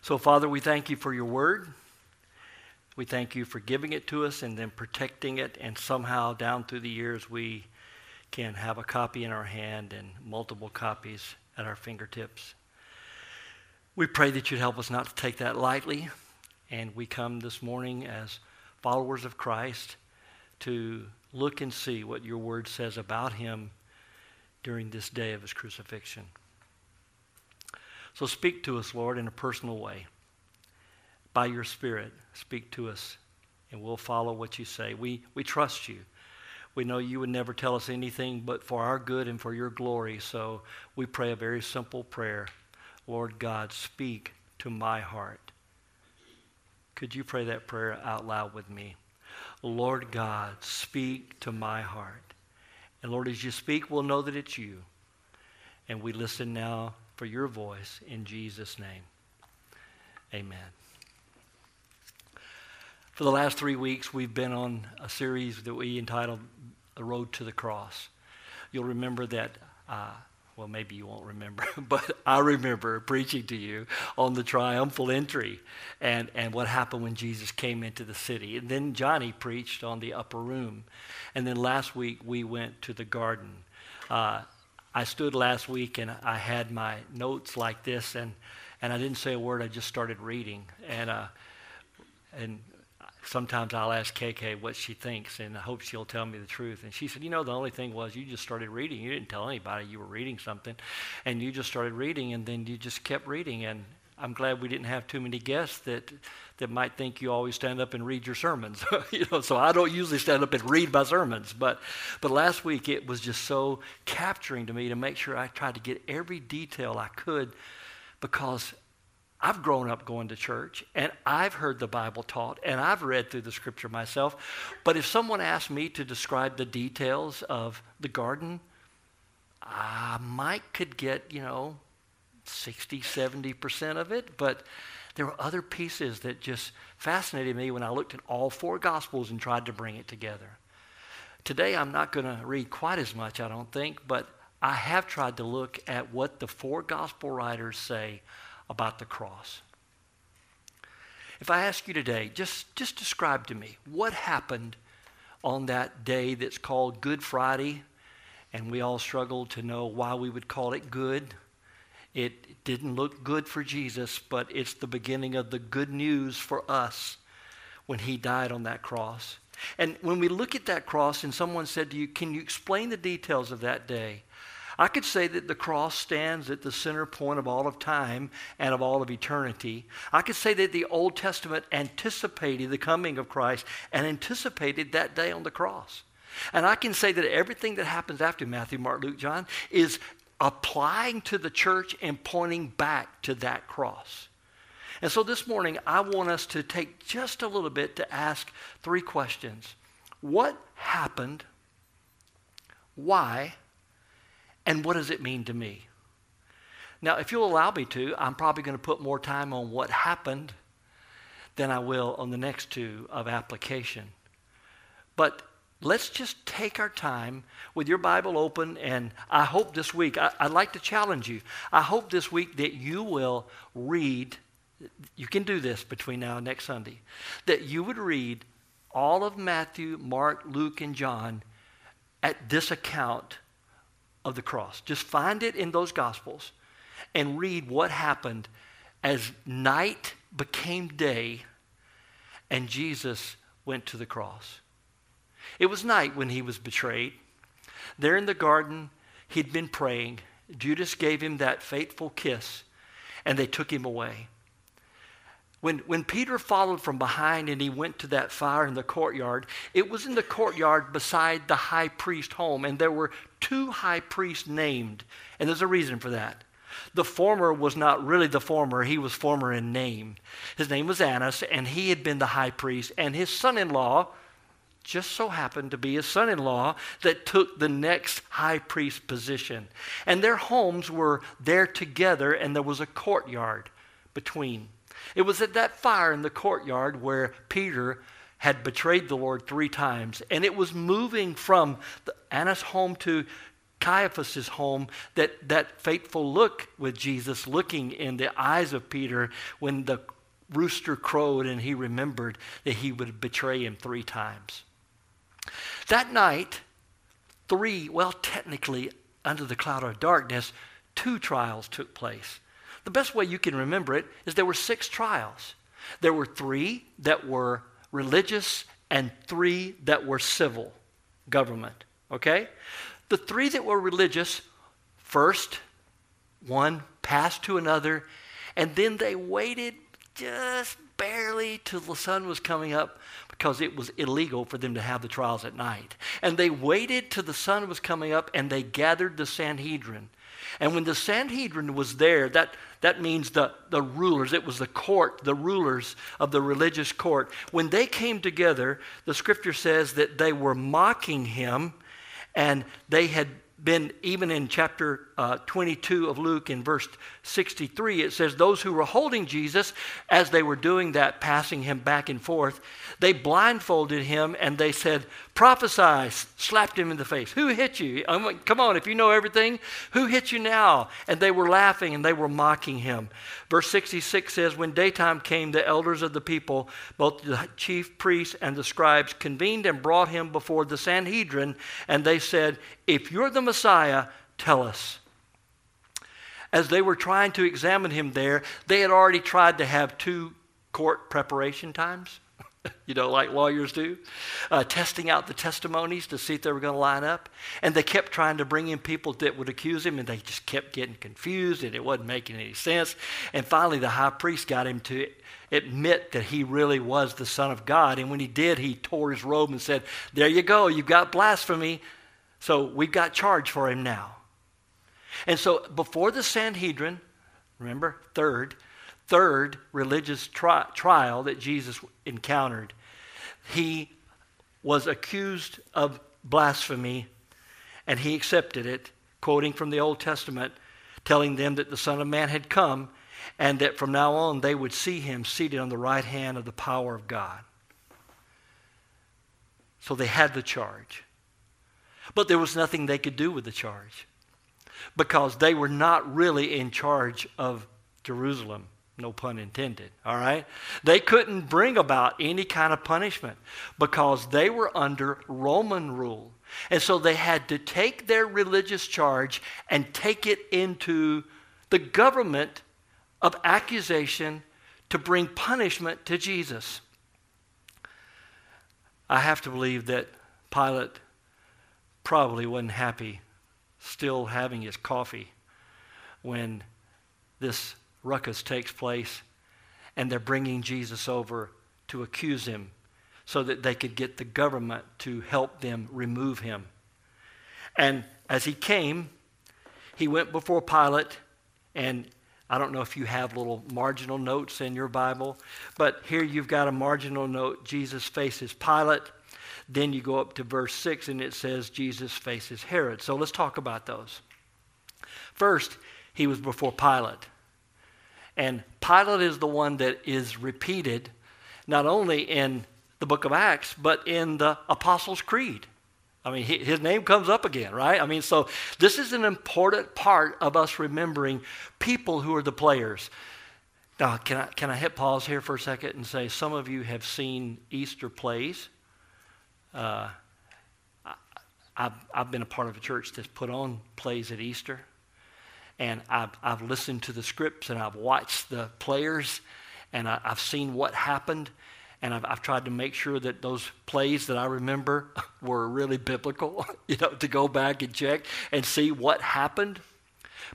So, Father, we thank you for your word. We thank you for giving it to us and then protecting it, and somehow down through the years we can have a copy in our hand and multiple copies at our fingertips. We pray that you'd help us not to take that lightly, and we come this morning as followers of Christ to look and see what your word says about him during this day of his crucifixion. So speak to us, Lord, in a personal way. By your Spirit, speak to us, and we'll follow what you say. We, we trust you. We know you would never tell us anything but for our good and for your glory. So we pray a very simple prayer Lord God, speak to my heart. Could you pray that prayer out loud with me? Lord God, speak to my heart. And Lord, as you speak, we'll know that it's you. And we listen now for your voice in Jesus' name. Amen. For the last three weeks, we've been on a series that we entitled The Road to the Cross. You'll remember that, uh, well, maybe you won't remember, but I remember preaching to you on the triumphal entry and, and what happened when Jesus came into the city. And then Johnny preached on the upper room. And then last week, we went to the garden. Uh, I stood last week and I had my notes like this, and, and I didn't say a word. I just started reading. And, uh, and sometimes I'll ask KK what she thinks, and I hope she'll tell me the truth. And she said, You know, the only thing was you just started reading. You didn't tell anybody you were reading something, and you just started reading, and then you just kept reading. And I'm glad we didn't have too many guests that that might think you always stand up and read your sermons. you know, so I don't usually stand up and read my sermons, but but last week it was just so capturing to me to make sure I tried to get every detail I could because I've grown up going to church and I've heard the Bible taught and I've read through the scripture myself. But if someone asked me to describe the details of the garden, I might could get, you know, 60, 70% of it, but there were other pieces that just fascinated me when I looked at all four Gospels and tried to bring it together. Today, I'm not going to read quite as much, I don't think, but I have tried to look at what the four Gospel writers say about the cross. If I ask you today, just, just describe to me what happened on that day that's called Good Friday, and we all struggle to know why we would call it good. It didn't look good for Jesus, but it's the beginning of the good news for us when he died on that cross. And when we look at that cross and someone said to you, Can you explain the details of that day? I could say that the cross stands at the center point of all of time and of all of eternity. I could say that the Old Testament anticipated the coming of Christ and anticipated that day on the cross. And I can say that everything that happens after Matthew, Mark, Luke, John is applying to the church and pointing back to that cross. And so this morning, I want us to take just a little bit to ask three questions What happened? Why? And what does it mean to me? Now, if you'll allow me to, I'm probably going to put more time on what happened than I will on the next two of application. But let's just take our time with your Bible open. And I hope this week, I, would like to challenge you. I hope this week that you will read, you can do this between now and next Sunday, that you would read all of Matthew, Mark, Luke, and John at this account of the cross. Just find it in those Gospels and read what happened as night became day and Jesus went to the cross. It was night when he was betrayed. There in the garden, he'd been praying. Judas gave him that fateful kiss, and they took him away. When, when Peter followed from behind and he went to that fire in the courtyard, it was in the courtyard beside the high priest home, and there were two high priests named, and there's a reason for that. The former was not really the former, he was former in name. His name was Annas, and he had been the high priest, and his son in law just so happened to be his son in law that took the next high priest position. And their homes were there together, and there was a courtyard between. It was at that fire in the courtyard where Peter had betrayed the Lord three times, and it was moving from Annas' home to Caiaphas' home, that, that fateful look with Jesus, looking in the eyes of Peter when the rooster crowed and he remembered that he would betray him three times. That night, three, well, technically, under the cloud of darkness, two trials took place. The best way you can remember it is there were six trials. There were three that were religious and three that were civil government. Okay? The three that were religious, first, one passed to another, and then they waited just barely till the sun was coming up because it was illegal for them to have the trials at night. And they waited till the sun was coming up and they gathered the Sanhedrin. And when the Sanhedrin was there, that, that means the, the rulers, it was the court, the rulers of the religious court. When they came together, the scripture says that they were mocking him and they had been, even in chapter uh, 22 of Luke, in verse 63, it says, Those who were holding Jesus, as they were doing that, passing him back and forth, they blindfolded him and they said, Prophesy, slapped him in the face. Who hit you? Like, Come on, if you know everything, who hit you now? And they were laughing and they were mocking him. Verse 66 says, When daytime came, the elders of the people, both the chief priests and the scribes, convened and brought him before the Sanhedrin, and they said, If you're the Messiah, tell us. As they were trying to examine him there, they had already tried to have two court preparation times. you know, like lawyers do, uh, testing out the testimonies to see if they were going to line up. And they kept trying to bring in people that would accuse him, and they just kept getting confused, and it wasn't making any sense. And finally, the high priest got him to admit that he really was the Son of God. And when he did, he tore his robe and said, There you go, you've got blasphemy. So we've got charge for him now. And so before the Sanhedrin, remember, third, third religious tri- trial that Jesus encountered, he was accused of blasphemy and he accepted it, quoting from the Old Testament, telling them that the Son of Man had come and that from now on they would see him seated on the right hand of the power of God. So they had the charge. But there was nothing they could do with the charge because they were not really in charge of Jerusalem. No pun intended, all right? They couldn't bring about any kind of punishment because they were under Roman rule. And so they had to take their religious charge and take it into the government of accusation to bring punishment to Jesus. I have to believe that Pilate probably wasn't happy still having his coffee when this ruckus takes place and they're bringing Jesus over to accuse him so that they could get the government to help them remove him. And as he came, he went before Pilate, and I don't know if you have little marginal notes in your Bible, but here you've got a marginal note Jesus faces Pilate. Then you go up to verse 6 and it says Jesus faces Herod. So let's talk about those. First, he was before Pilate. And Pilate is the one that is repeated not only in the book of Acts, but in the Apostles' Creed. I mean, his name comes up again, right? I mean, so this is an important part of us remembering people who are the players. Now, can I, can I hit pause here for a second and say some of you have seen Easter plays? Uh, I, I've, I've been a part of a church that's put on plays at Easter and I've, I've listened to the scripts and I've watched the players and I, have seen what happened. And I've, I've, tried to make sure that those plays that I remember were really biblical, you know, to go back and check and see what happened.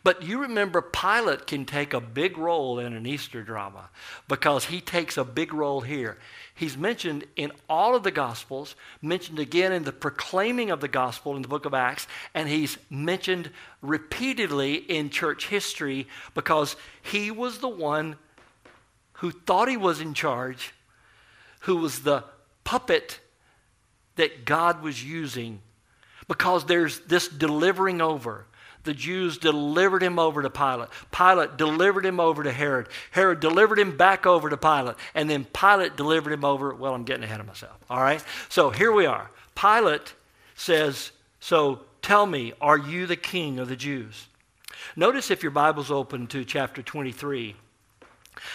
But you remember Pilate can take a big role in an Easter drama because he takes a big role here. He's mentioned in all of the Gospels, mentioned again in the proclaiming of the Gospel in the book of Acts, and he's mentioned repeatedly in church history because he was the one who thought he was in charge, who was the puppet that God was using because there's this delivering over the Jews delivered him over to Pilate. Pilate delivered him over to Herod. Herod delivered him back over to Pilate. And then Pilate delivered him over. Well, I'm getting ahead of myself. All right? So here we are. Pilate says, So tell me, are you the king of the Jews? Notice if your Bible's open to chapter 23.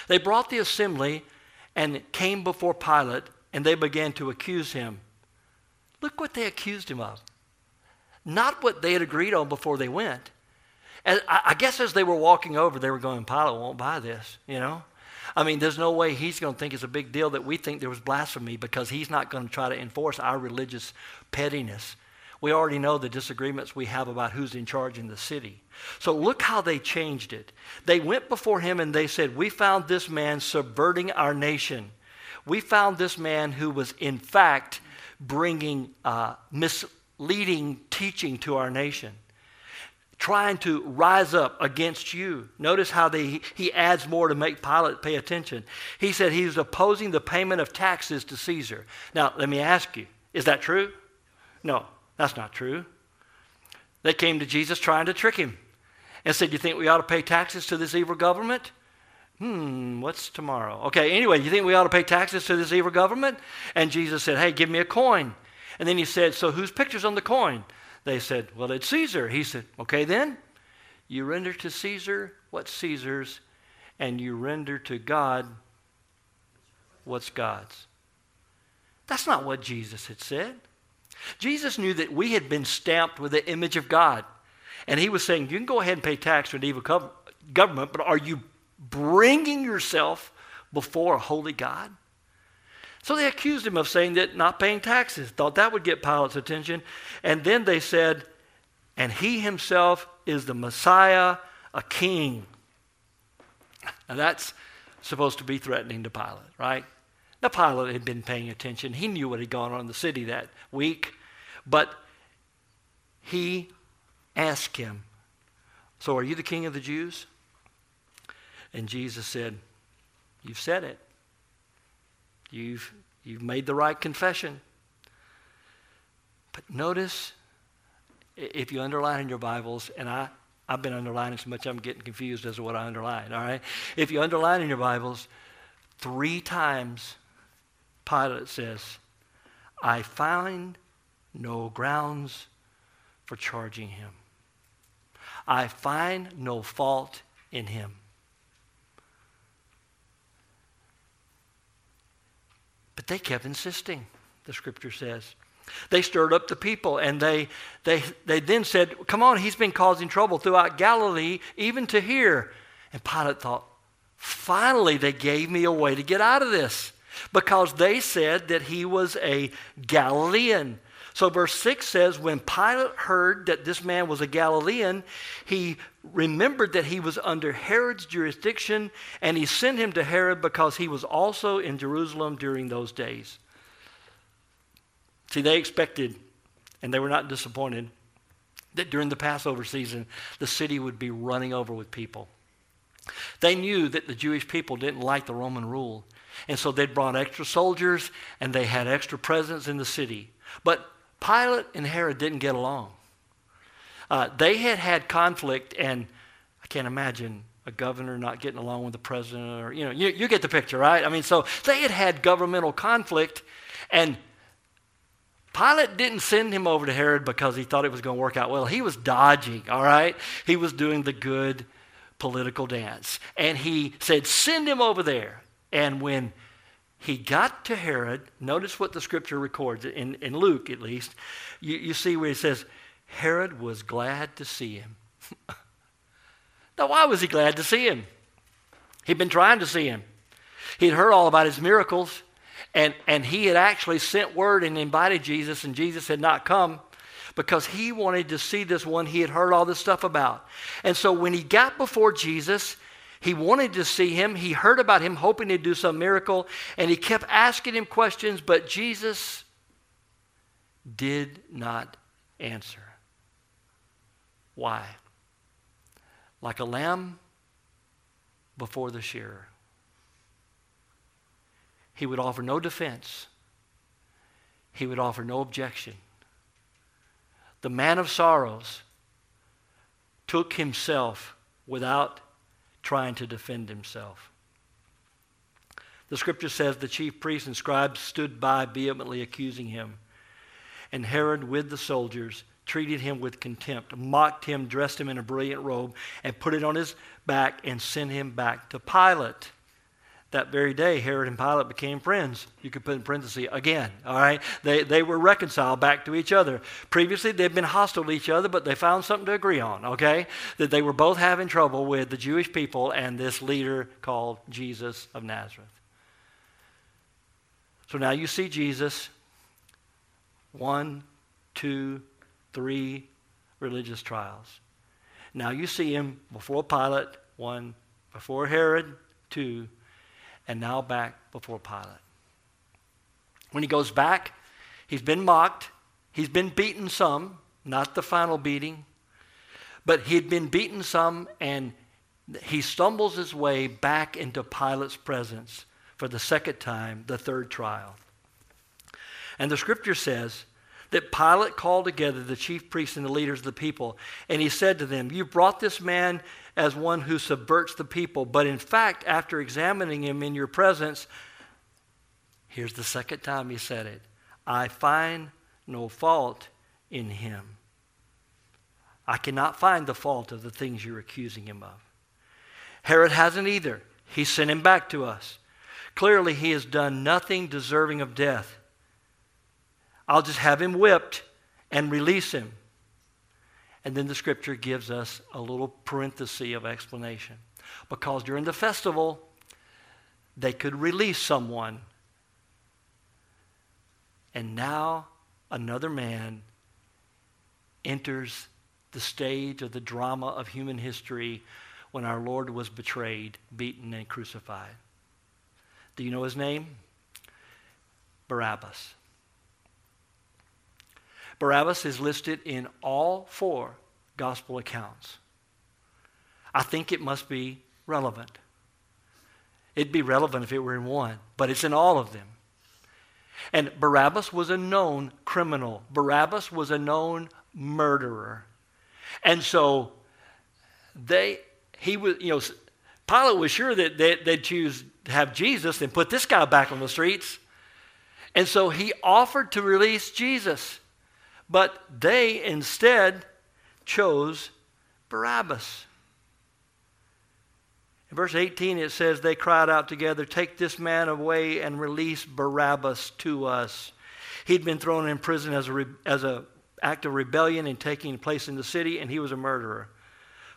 They brought the assembly and came before Pilate, and they began to accuse him. Look what they accused him of. Not what they had agreed on before they went. And I guess as they were walking over, they were going, Pilate won't buy this, you know? I mean, there's no way he's going to think it's a big deal that we think there was blasphemy because he's not going to try to enforce our religious pettiness. We already know the disagreements we have about who's in charge in the city. So look how they changed it. They went before him and they said, We found this man subverting our nation. We found this man who was, in fact, bringing uh, misleading teaching to our nation trying to rise up against you. Notice how they, he adds more to make Pilate pay attention. He said he was opposing the payment of taxes to Caesar. Now, let me ask you, is that true? No, that's not true. They came to Jesus trying to trick him and said, You think we ought to pay taxes to this evil government? Hmm, what's tomorrow? Okay, anyway, you think we ought to pay taxes to this evil government? And Jesus said, Hey, give me a coin. And then he said, So whose picture's on the coin? They said, Well, it's Caesar. He said, Okay, then, you render to Caesar what's Caesar's, and you render to God what's God's. That's not what Jesus had said. Jesus knew that we had been stamped with the image of God. And he was saying, You can go ahead and pay tax to an evil government, but are you bringing yourself before a holy God? So they accused him of saying that not paying taxes, thought that would get Pilate's attention. And then they said, and he himself is the Messiah, a king. Now that's supposed to be threatening to Pilate, right? Now Pilate had been paying attention. He knew what had gone on in the city that week. But he asked him, So are you the king of the Jews? And Jesus said, You've said it. You've, you've made the right confession. But notice, if you underline in your Bibles, and I, I've been underlining so much I'm getting confused as to what I underline, all right? If you underline in your Bibles, three times Pilate says, I find no grounds for charging him. I find no fault in him. They kept insisting, the scripture says. They stirred up the people and they, they, they then said, Come on, he's been causing trouble throughout Galilee, even to here. And Pilate thought, Finally, they gave me a way to get out of this because they said that he was a Galilean. So, verse 6 says, When Pilate heard that this man was a Galilean, he remembered that he was under Herod's jurisdiction, and he sent him to Herod because he was also in Jerusalem during those days. See, they expected, and they were not disappointed, that during the Passover season, the city would be running over with people. They knew that the Jewish people didn't like the Roman rule. And so they'd brought extra soldiers and they had extra presence in the city. But Pilate and Herod didn't get along. Uh, they had had conflict, and I can't imagine a governor not getting along with the president, or, you know, you, you get the picture, right? I mean, so they had had governmental conflict, and Pilate didn't send him over to Herod because he thought it was going to work out well. He was dodging, all right? He was doing the good political dance. And he said, Send him over there. And when he got to Herod. Notice what the scripture records, in, in Luke at least. You, you see where it says, Herod was glad to see him. now, why was he glad to see him? He'd been trying to see him. He'd heard all about his miracles, and, and he had actually sent word and invited Jesus, and Jesus had not come because he wanted to see this one he had heard all this stuff about. And so when he got before Jesus, he wanted to see him. He heard about him, hoping to do some miracle, and he kept asking him questions, but Jesus did not answer. Why? Like a lamb before the shearer. He would offer no defense, he would offer no objection. The man of sorrows took himself without trying to defend himself. The scripture says the chief priests and scribes stood by vehemently accusing him. And Herod, with the soldiers, treated him with contempt, mocked him, dressed him in a brilliant robe, and put it on his back and sent him back to Pilate. That very day, Herod and Pilate became friends. You could put in parentheses again, all right? They, they were reconciled back to each other. Previously, they'd been hostile to each other, but they found something to agree on, okay? That they were both having trouble with the Jewish people and this leader called Jesus of Nazareth. So now you see Jesus, one, two, three religious trials. Now you see him before Pilate, one, before Herod, two, and now back before Pilate. When he goes back, he's been mocked, he's been beaten some, not the final beating, but he'd been beaten some, and he stumbles his way back into Pilate's presence for the second time, the third trial. And the scripture says that Pilate called together the chief priests and the leaders of the people, and he said to them, You brought this man as one who subverts the people, but in fact, after examining him in your presence, here's the second time he said it I find no fault in him. I cannot find the fault of the things you're accusing him of. Herod hasn't either. He sent him back to us. Clearly, he has done nothing deserving of death. I'll just have him whipped and release him. And then the scripture gives us a little parenthesis of explanation. Because during the festival, they could release someone. And now another man enters the stage of the drama of human history when our Lord was betrayed, beaten, and crucified. Do you know his name? Barabbas. Barabbas is listed in all four gospel accounts. I think it must be relevant. It'd be relevant if it were in one, but it's in all of them. And Barabbas was a known criminal. Barabbas was a known murderer. And so they he was you know Pilate was sure that they, they'd choose to have Jesus and put this guy back on the streets. And so he offered to release Jesus. But they instead chose Barabbas. In verse 18, it says, They cried out together, Take this man away and release Barabbas to us. He'd been thrown in prison as an as a act of rebellion and taking place in the city, and he was a murderer.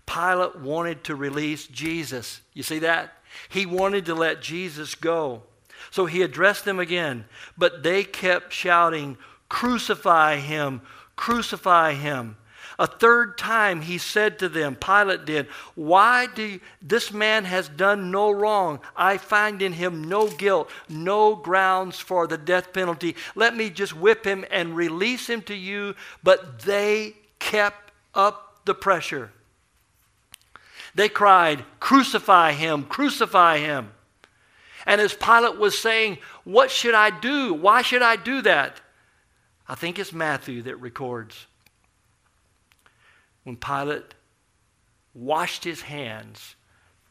Pilate wanted to release Jesus. You see that? He wanted to let Jesus go. So he addressed them again, but they kept shouting, Crucify him, crucify him. A third time he said to them, Pilate did, Why do you, this man has done no wrong? I find in him no guilt, no grounds for the death penalty. Let me just whip him and release him to you. But they kept up the pressure. They cried, Crucify him, crucify him. And as Pilate was saying, What should I do? Why should I do that? I think it's Matthew that records when Pilate washed his hands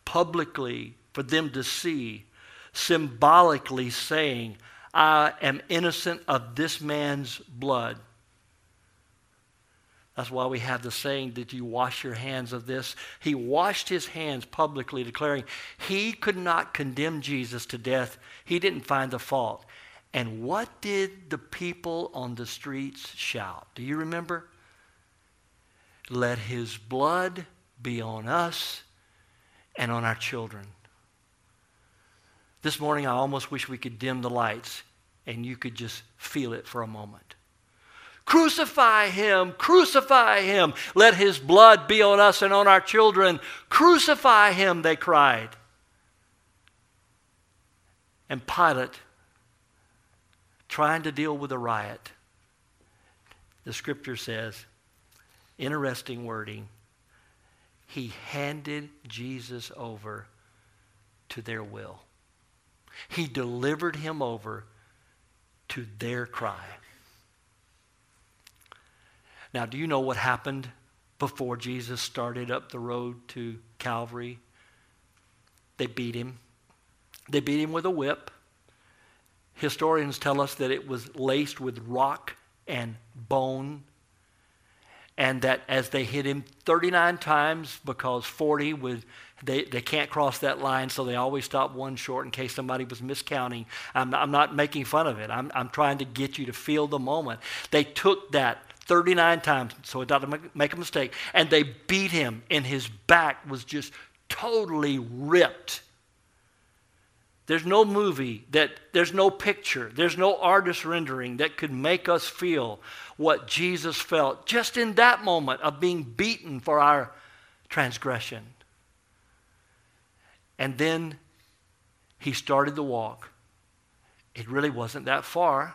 publicly for them to see, symbolically saying, I am innocent of this man's blood. That's why we have the saying, Did you wash your hands of this? He washed his hands publicly, declaring he could not condemn Jesus to death. He didn't find the fault. And what did the people on the streets shout? Do you remember? Let his blood be on us and on our children. This morning, I almost wish we could dim the lights and you could just feel it for a moment. Crucify him, crucify him. Let his blood be on us and on our children. Crucify him, they cried. And Pilate trying to deal with a riot. The scripture says, interesting wording, he handed Jesus over to their will. He delivered him over to their cry. Now, do you know what happened before Jesus started up the road to Calvary? They beat him. They beat him with a whip. Historians tell us that it was laced with rock and bone. and that as they hit him 39 times because 40 would they, they can't cross that line so they always stop one short in case somebody was miscounting. I'm, I'm not making fun of it. I'm, I'm trying to get you to feel the moment. They took that 39 times so it doesn't make a mistake and they beat him and his back was just totally ripped there's no movie that, there's no picture, there's no artist rendering that could make us feel what Jesus felt just in that moment of being beaten for our transgression. And then he started the walk. It really wasn't that far.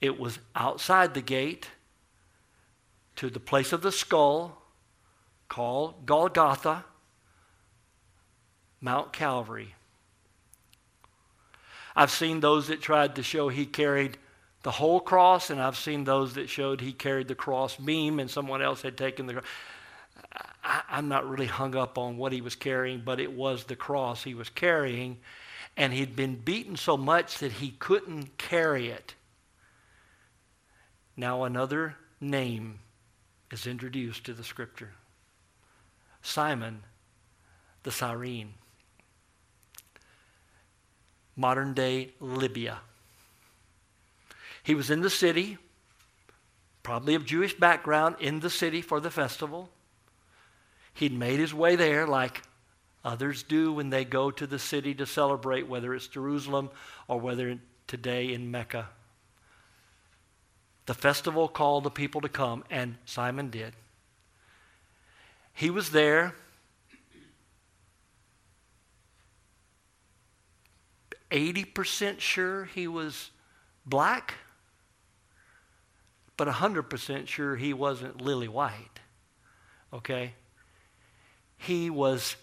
It was outside the gate to the place of the skull called Golgotha, Mount Calvary. I've seen those that tried to show he carried the whole cross, and I've seen those that showed he carried the cross beam and someone else had taken the I, I'm not really hung up on what he was carrying, but it was the cross he was carrying, and he'd been beaten so much that he couldn't carry it. Now, another name is introduced to the scripture Simon the Cyrene modern day Libya. He was in the city, probably of Jewish background, in the city for the festival. He'd made his way there like others do when they go to the city to celebrate, whether it's Jerusalem or whether today in Mecca. The festival called the people to come, and Simon did. He was there 80% sure he was black, but 100% sure he wasn't lily white. Okay? He was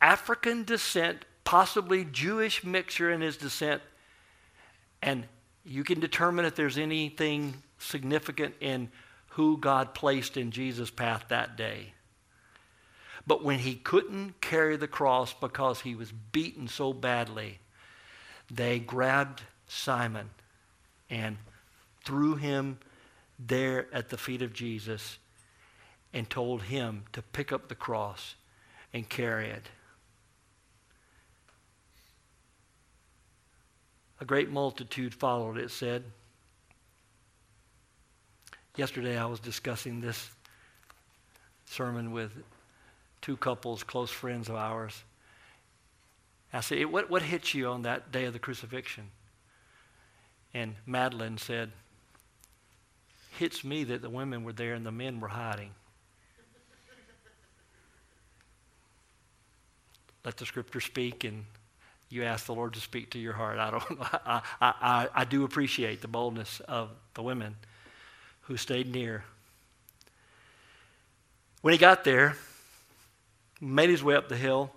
African descent, possibly Jewish mixture in his descent, and you can determine if there's anything significant in who God placed in Jesus' path that day. But when he couldn't carry the cross because he was beaten so badly, they grabbed Simon and threw him there at the feet of Jesus and told him to pick up the cross and carry it. A great multitude followed, it said. Yesterday I was discussing this sermon with two couples, close friends of ours. I said, what, what hit you on that day of the crucifixion? And Madeline said, hits me that the women were there and the men were hiding. Let the scripture speak and you ask the Lord to speak to your heart. I don't I, I, I, I do appreciate the boldness of the women who stayed near. When he got there, made his way up the hill,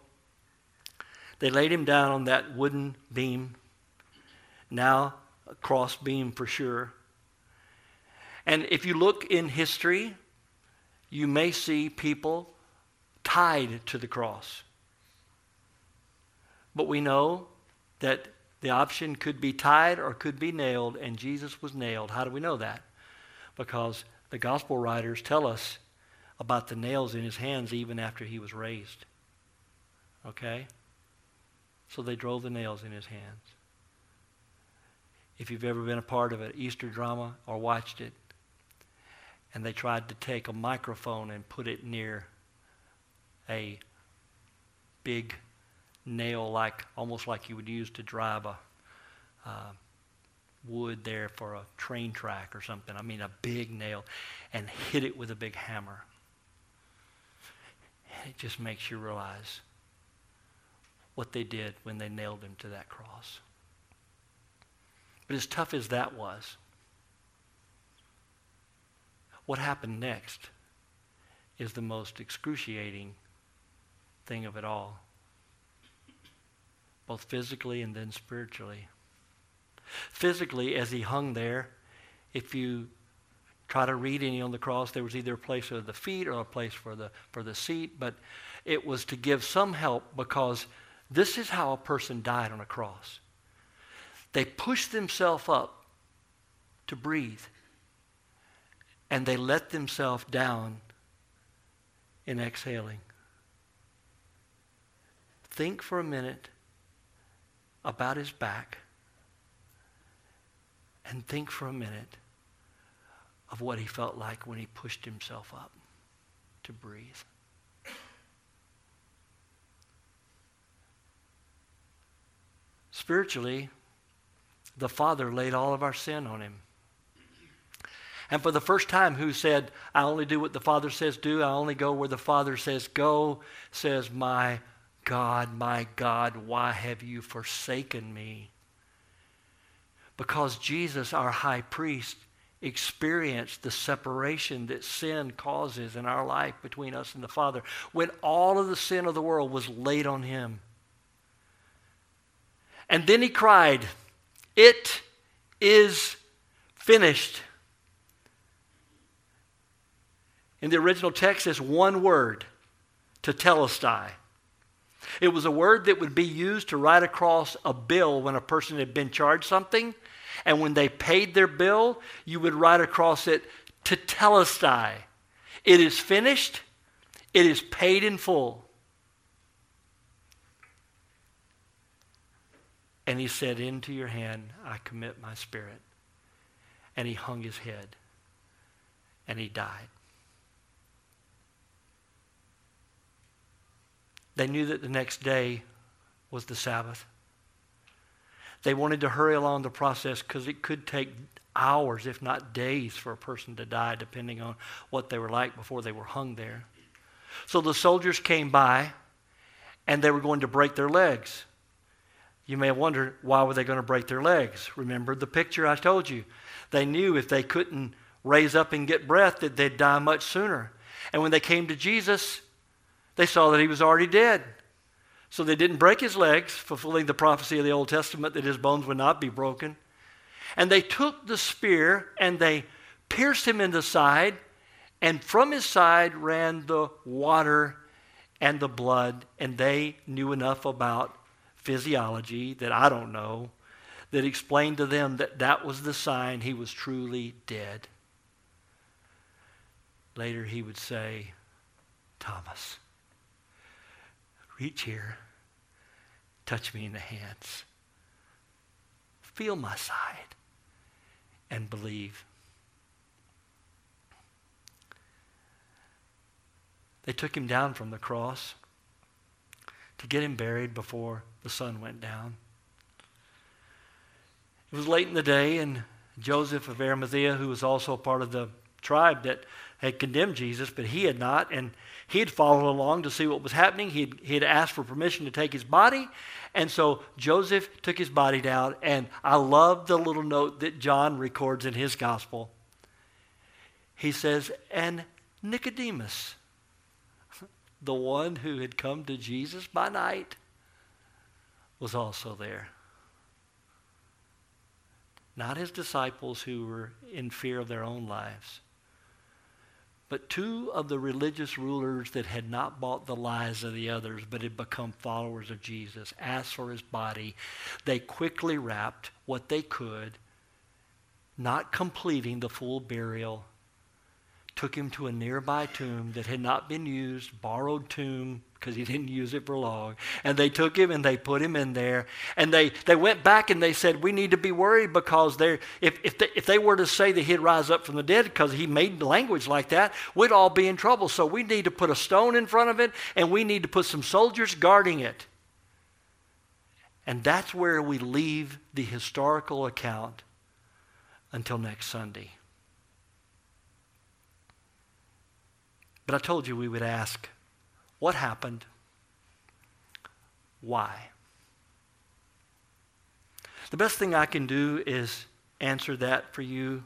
they laid him down on that wooden beam, now a cross beam for sure. And if you look in history, you may see people tied to the cross. But we know that the option could be tied or could be nailed, and Jesus was nailed. How do we know that? Because the gospel writers tell us about the nails in his hands even after he was raised. Okay? So they drove the nails in his hands. If you've ever been a part of an Easter drama or watched it, and they tried to take a microphone and put it near a big nail, like almost like you would use to drive a uh, wood there for a train track or something. I mean, a big nail, and hit it with a big hammer. It just makes you realize what they did when they nailed him to that cross. But as tough as that was, what happened next is the most excruciating thing of it all, both physically and then spiritually. Physically, as he hung there, if you try to read any on the cross, there was either a place for the feet or a place for the, for the seat, but it was to give some help because this is how a person died on a cross. They pushed themselves up to breathe. and they let themselves down in exhaling. Think for a minute about his back and think for a minute of what he felt like when he pushed himself up to breathe. Spiritually, the Father laid all of our sin on him. And for the first time, who said, I only do what the Father says do, I only go where the Father says go, says, My God, my God, why have you forsaken me? Because Jesus, our high priest, experienced the separation that sin causes in our life between us and the Father when all of the sin of the world was laid on him. And then he cried, It is finished. In the original text, it's one word, tetelestai. It was a word that would be used to write across a bill when a person had been charged something. And when they paid their bill, you would write across it tetelestai. It is finished. It is paid in full. And he said, Into your hand I commit my spirit. And he hung his head. And he died. They knew that the next day was the Sabbath. They wanted to hurry along the process because it could take hours, if not days, for a person to die, depending on what they were like before they were hung there. So the soldiers came by and they were going to break their legs. You may have wondered why were they going to break their legs? Remember the picture I told you. They knew if they couldn't raise up and get breath that they'd die much sooner. And when they came to Jesus, they saw that he was already dead. So they didn't break his legs, fulfilling the prophecy of the Old Testament that his bones would not be broken. And they took the spear and they pierced him in the side, and from his side ran the water and the blood. And they knew enough about physiology that I don't know that explained to them that that was the sign he was truly dead. Later he would say, Thomas, reach here, touch me in the hands, feel my side, and believe. They took him down from the cross to get him buried before the sun went down. It was late in the day, and Joseph of Arimathea, who was also a part of the tribe that had condemned Jesus, but he had not, and he had followed along to see what was happening. He had, he had asked for permission to take his body, and so Joseph took his body down, and I love the little note that John records in his gospel. He says, and Nicodemus, the one who had come to Jesus by night, was also there. Not his disciples who were in fear of their own lives, but two of the religious rulers that had not bought the lies of the others but had become followers of Jesus asked for his body. They quickly wrapped what they could, not completing the full burial took him to a nearby tomb that had not been used, borrowed tomb because he didn't use it for long. And they took him and they put him in there. And they, they went back and they said, We need to be worried because they if, if, they, if they were to say that he'd rise up from the dead because he made language like that, we'd all be in trouble. So we need to put a stone in front of it and we need to put some soldiers guarding it. And that's where we leave the historical account until next Sunday. But I told you we would ask, what happened? Why? The best thing I can do is answer that for you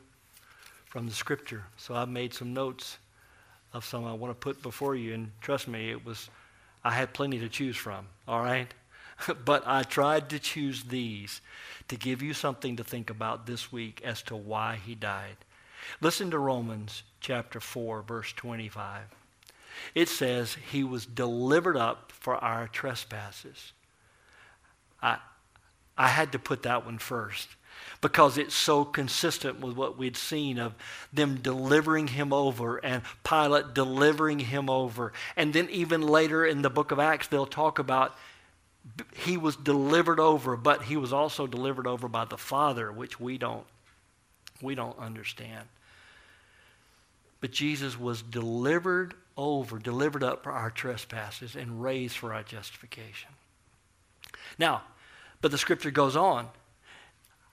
from the scripture. So I've made some notes of some I want to put before you. And trust me, it was, I had plenty to choose from, all right? but I tried to choose these to give you something to think about this week as to why he died. Listen to Romans chapter 4, verse 25. It says, He was delivered up for our trespasses. I, I had to put that one first because it's so consistent with what we'd seen of them delivering him over and Pilate delivering him over. And then even later in the book of Acts, they'll talk about he was delivered over, but he was also delivered over by the Father, which we don't, we don't understand. But Jesus was delivered over, delivered up for our trespasses, and raised for our justification. Now, but the scripture goes on.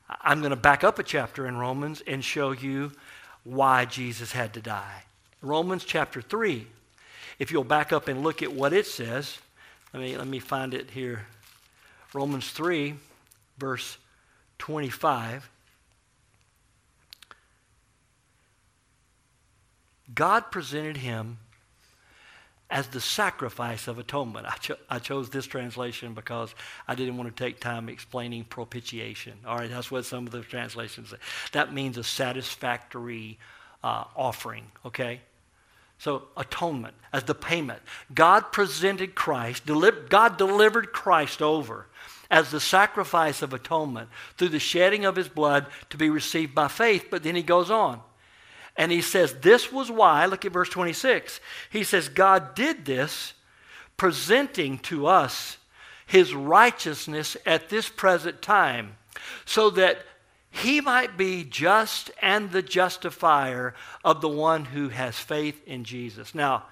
I'm going to back up a chapter in Romans and show you why Jesus had to die. Romans chapter 3. If you'll back up and look at what it says, let me, let me find it here. Romans 3, verse 25. God presented him as the sacrifice of atonement. I, cho- I, chose this translation because I didn't want to take time explaining propitiation. All right, that's what some of the translations say. That means a satisfactory uh, offering, okay? So, atonement as the payment. God presented Christ, deli- God delivered Christ over as the sacrifice of atonement through the shedding of his blood to be received by faith. But then he goes on. And he says, This was why, look at verse 26. He says, God did this, presenting to us his righteousness at this present time, so that he might be just and the justifier of the one who has faith in Jesus. Now,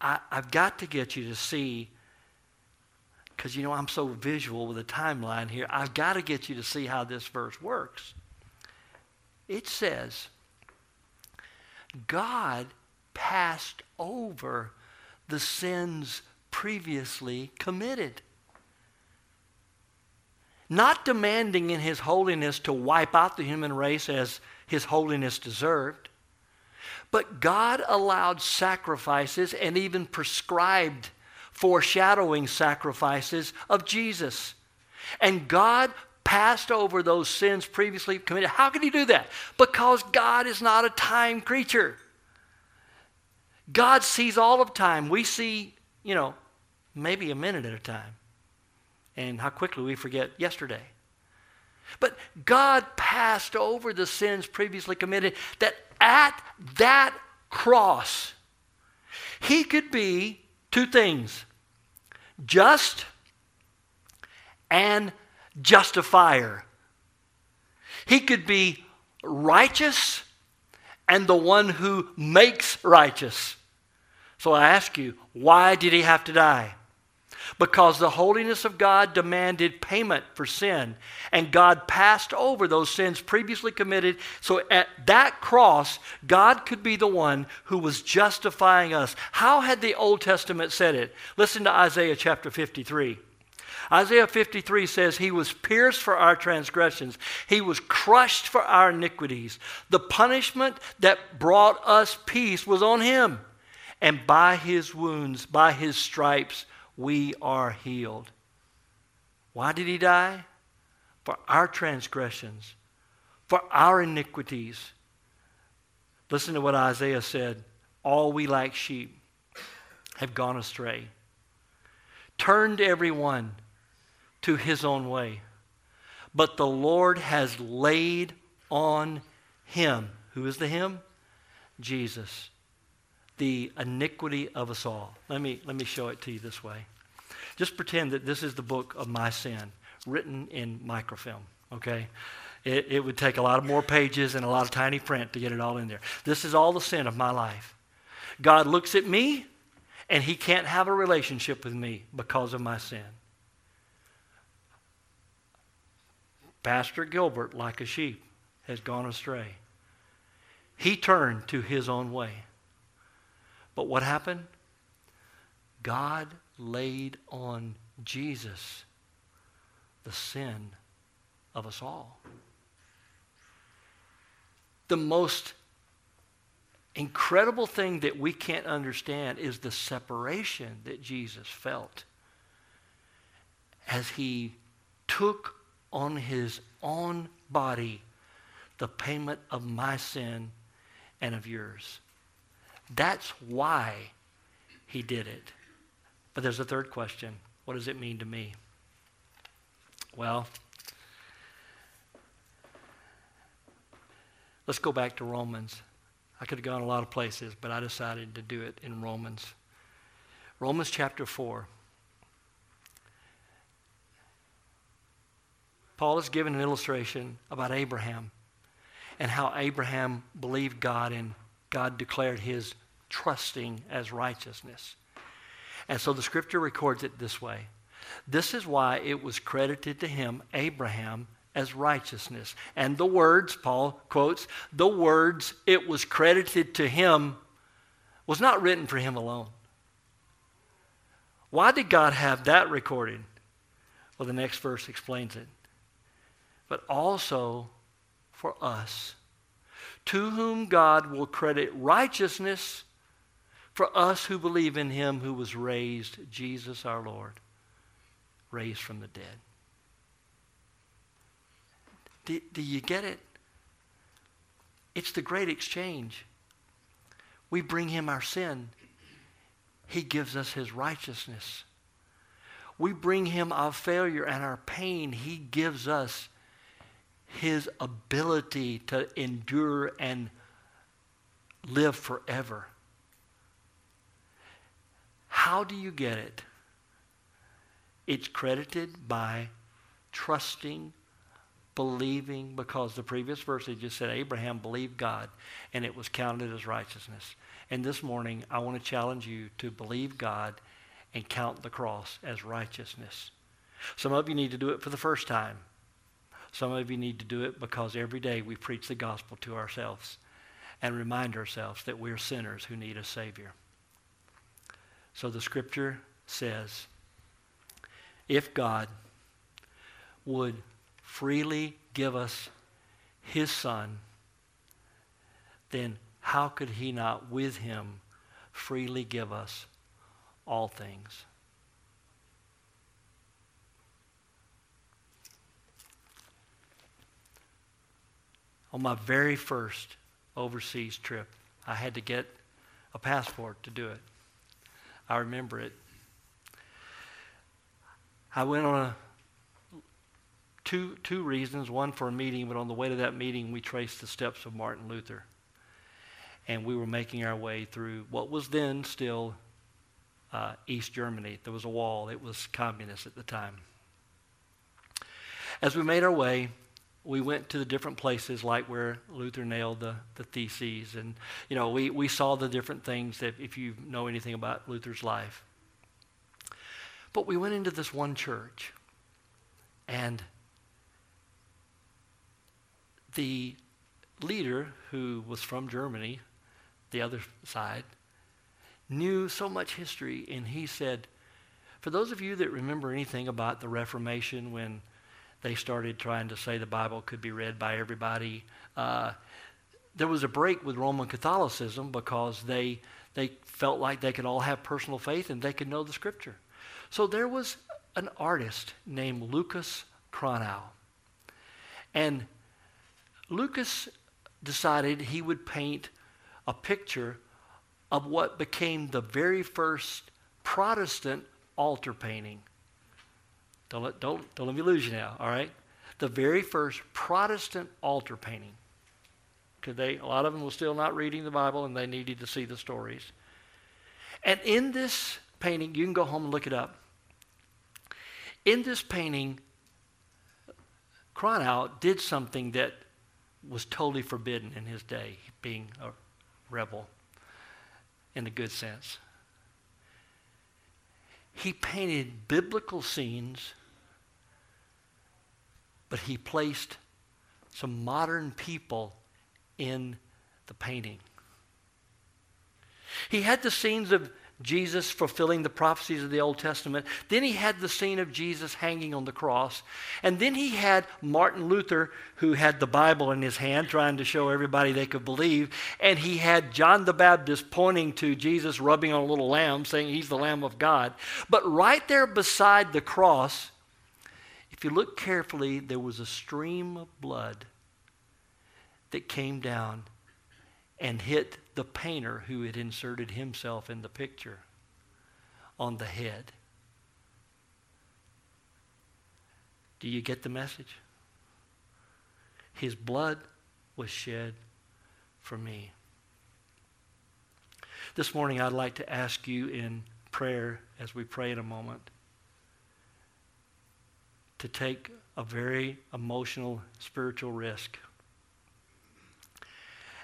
I, have got to get you to see, because you know I'm so visual with a timeline here, I've got to get you to see how this verse works. It says, God passed over the sins previously committed. Not demanding in his holiness to wipe out the human race as his holiness deserved, but God allowed sacrifices and even prescribed foreshadowing sacrifices of Jesus. And God passed over those sins previously committed. How can he do that? Because God is not a time creature. God sees all of time. We see, you know, maybe a minute at a time. And how quickly we forget yesterday. But God passed over the sins previously committed that at that cross, he could be two things just and justifier. He could be righteous and the one who makes righteous. So I ask you, why did he have to die? Because the holiness of God demanded payment for sin, and God passed over those sins previously committed. So at that cross, God could be the one who was justifying us. How had the Old Testament said it? Listen to Isaiah chapter 53. Isaiah 53 says, He was pierced for our transgressions, He was crushed for our iniquities. The punishment that brought us peace was on Him. And by His wounds, by His stripes, we are healed. Why did He die? For our transgressions, for our iniquities. Listen to what Isaiah said All we like sheep have gone astray. Turned every one to his own way. But the Lord has laid on him. Who is the him? Jesus. The iniquity of us all. Let me, let me show it to you this way. Just pretend that this is the book of my sin, written in microfilm, okay? It, it would take a lot of more pages and a lot of tiny print to get it all in there. This is all the sin of my life. God looks at me, and he can't have a relationship with me because of my sin. Pastor Gilbert, like a sheep, has gone astray. He turned to his own way. But what happened? God laid on Jesus the sin of us all. The most incredible thing that we can't understand is the separation that Jesus felt as he took on his own body the payment of my sin and of yours. That's why he did it. But there's a third question what does it mean to me? Well, Let's go back to Romans. I could have gone a lot of places, but I decided to do it in Romans. Romans chapter 4. Paul has given an illustration about Abraham and how Abraham believed God and God declared his trusting as righteousness. And so the scripture records it this way This is why it was credited to him, Abraham, as righteousness. And the words, Paul quotes, the words it was credited to him was not written for him alone. Why did God have that recorded? Well, the next verse explains it. But also for us, to whom God will credit righteousness for us who believe in him who was raised, Jesus our Lord, raised from the dead. Do, do you get it? It's the great exchange. We bring him our sin. He gives us his righteousness. We bring him our failure and our pain. He gives us his ability to endure and live forever. How do you get it? It's credited by trusting believing because the previous verse had just said Abraham believed God and it was counted as righteousness. And this morning, I want to challenge you to believe God and count the cross as righteousness. Some of you need to do it for the first time. Some of you need to do it because every day we preach the gospel to ourselves and remind ourselves that we're sinners who need a Savior. So the scripture says, if God would freely give us his son, then how could he not with him freely give us all things? On my very first overseas trip, I had to get a passport to do it. I remember it. I went on a two, two reasons. One for a meeting, but on the way to that meeting, we traced the steps of Martin Luther. And we were making our way through what was then still uh, East Germany. There was a wall, it was communist at the time. As we made our way, we went to the different places like where Luther nailed the, the theses. And, you know, we, we saw the different things that if you know anything about Luther's life. But we went into this one church. And the leader, who was from Germany, the other side, knew so much history, and he said, For those of you that remember anything about the Reformation when they started trying to say the Bible could be read by everybody, uh, there was a break with Roman Catholicism because they, they felt like they could all have personal faith and they could know the Scripture. So there was an artist named Lucas Cranach. And Lucas decided he would paint a picture of what became the very first Protestant altar painting. Don't let, don't, don't let me lose you now, all right? The very first Protestant altar painting. Because they, a lot of them were still not reading the Bible and they needed to see the stories. And in this painting, you can go home and look it up. In this painting, Cranach did something that was totally forbidden in his day, being a rebel in a good sense. He painted biblical scenes, but he placed some modern people in the painting. He had the scenes of Jesus fulfilling the prophecies of the Old Testament. Then he had the scene of Jesus hanging on the cross. And then he had Martin Luther, who had the Bible in his hand, trying to show everybody they could believe. And he had John the Baptist pointing to Jesus rubbing on a little lamb, saying he's the Lamb of God. But right there beside the cross, if you look carefully, there was a stream of blood that came down and hit the painter who had inserted himself in the picture on the head. Do you get the message? His blood was shed for me. This morning, I'd like to ask you in prayer, as we pray in a moment, to take a very emotional, spiritual risk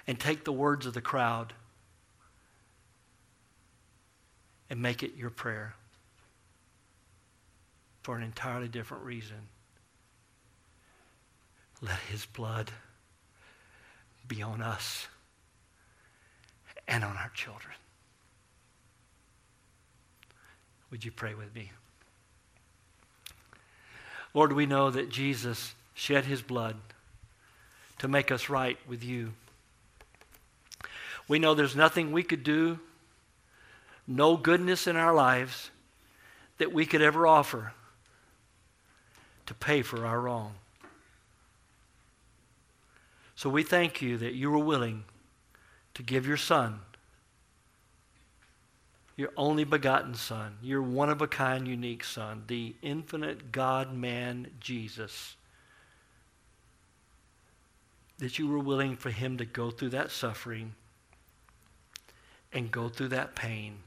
and take the words of the crowd and make it your prayer for an entirely different reason. Let his blood be on us and on our children. Would you pray with me? Lord, we know that Jesus shed his blood to make us right with you. We know there's nothing we could do, no goodness in our lives that we could ever offer to pay for our wrong. So we thank you that you were willing to give your Son, your only begotten Son, your one of a kind, unique Son, the infinite God man Jesus, that you were willing for him to go through that suffering and go through that pain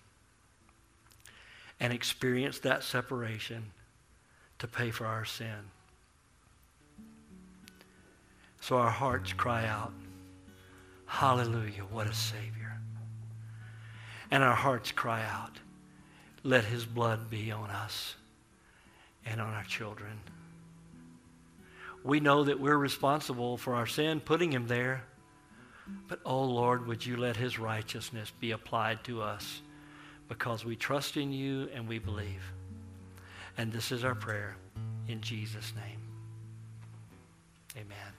and experience that separation to pay for our sin. So our hearts cry out, Hallelujah, what a Savior. And our hearts cry out, let his blood be on us and on our children. We know that we're responsible for our sin, putting him there. But, oh Lord, would you let his righteousness be applied to us because we trust in you and we believe. And this is our prayer in Jesus' name. Amen.